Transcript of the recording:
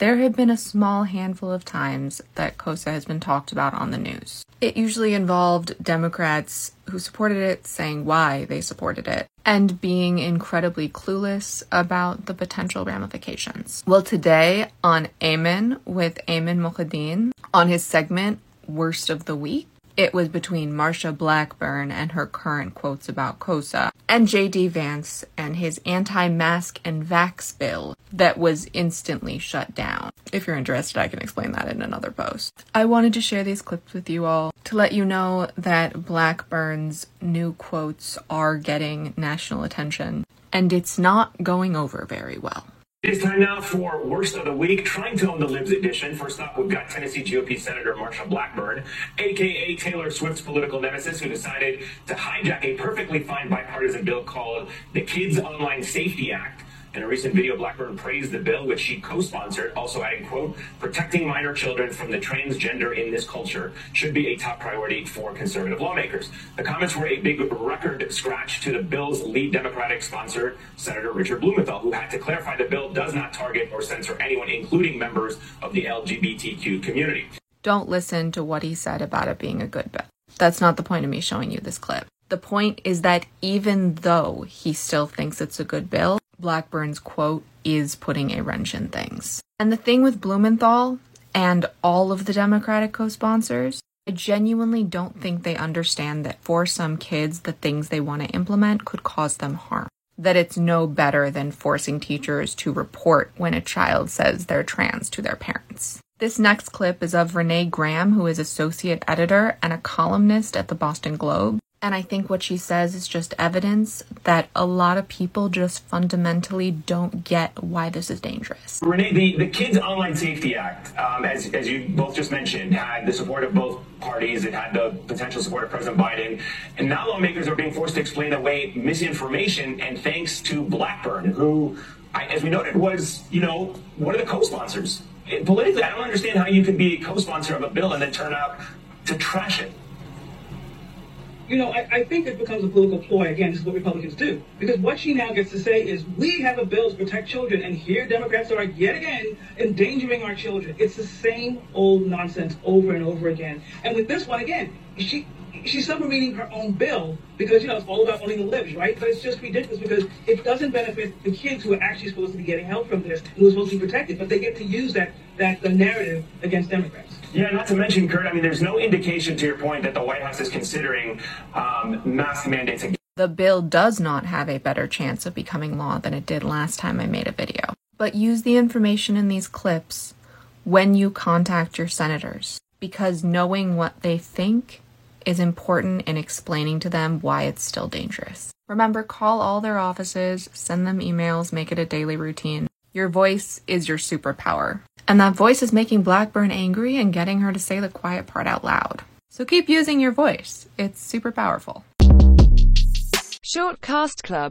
there have been a small handful of times that KOSA has been talked about on the news. It usually involved Democrats who supported it saying why they supported it and being incredibly clueless about the potential ramifications. Well, today on Ayman with Ayman Mohyeldin, on his segment Worst of the Week, it was between Marsha Blackburn and her current quotes about KOSA, and J.D. Vance and his anti mask and vax bill that was instantly shut down. If you're interested, I can explain that in another post. I wanted to share these clips with you all to let you know that Blackburn's new quotes are getting national attention, and it's not going over very well. It's time now for Worst of the Week, trying to own the Libs edition. First up, we've got Tennessee GOP Senator Marsha Blackburn, aka Taylor Swift's political nemesis, who decided to hijack a perfectly fine bipartisan bill called the Kids Online Safety Act in a recent video, Blackburn praised the bill, which she co-sponsored, also adding, quote, protecting minor children from the transgender in this culture should be a top priority for conservative lawmakers. The comments were a big record scratch to the bill's lead Democratic sponsor, Senator Richard Blumenthal, who had to clarify the bill does not target or censor anyone, including members of the LGBTQ community. Don't listen to what he said about it being a good bill. That's not the point of me showing you this clip. The point is that even though he still thinks it's a good bill, Blackburn's quote is putting a wrench in things. And the thing with Blumenthal and all of the Democratic co sponsors, I genuinely don't think they understand that for some kids, the things they want to implement could cause them harm. That it's no better than forcing teachers to report when a child says they're trans to their parents. This next clip is of Renee Graham, who is associate editor and a columnist at the Boston Globe. And I think what she says is just evidence that a lot of people just fundamentally don't get why this is dangerous. Renee, the, the Kids Online Safety Act, um, as, as you both just mentioned, had the support of both parties. It had the potential support of President Biden. And now lawmakers are being forced to explain away misinformation, and thanks to Blackburn, who, I, as we noted, was, you know, one of the co sponsors. Politically, I don't understand how you can be a co sponsor of a bill and then turn out to trash it you know, I, I, think it becomes a political ploy. Again, this is what Republicans do. Because what she now gets to say is, we have a bill to protect children, and here Democrats are yet again endangering our children. It's the same old nonsense over and over again. And with this one, again, she she's submarine her own bill because, you know, it's all about owning the libs, right? But it's just ridiculous because it doesn't benefit the kids who are actually supposed to be getting help from this and who are supposed to be protected, but they get to use that, that the narrative against Democrats. Yeah, not to mention, Kurt, I mean, there's no indication to your point that the White House is considering um, mask mandates. Again. The bill does not have a better chance of becoming law than it did last time I made a video. But use the information in these clips when you contact your senators, because knowing what they think is important in explaining to them why it's still dangerous. Remember, call all their offices, send them emails, make it a daily routine. Your voice is your superpower. And that voice is making Blackburn angry and getting her to say the quiet part out loud. So keep using your voice. It's super powerful. Shortcast Club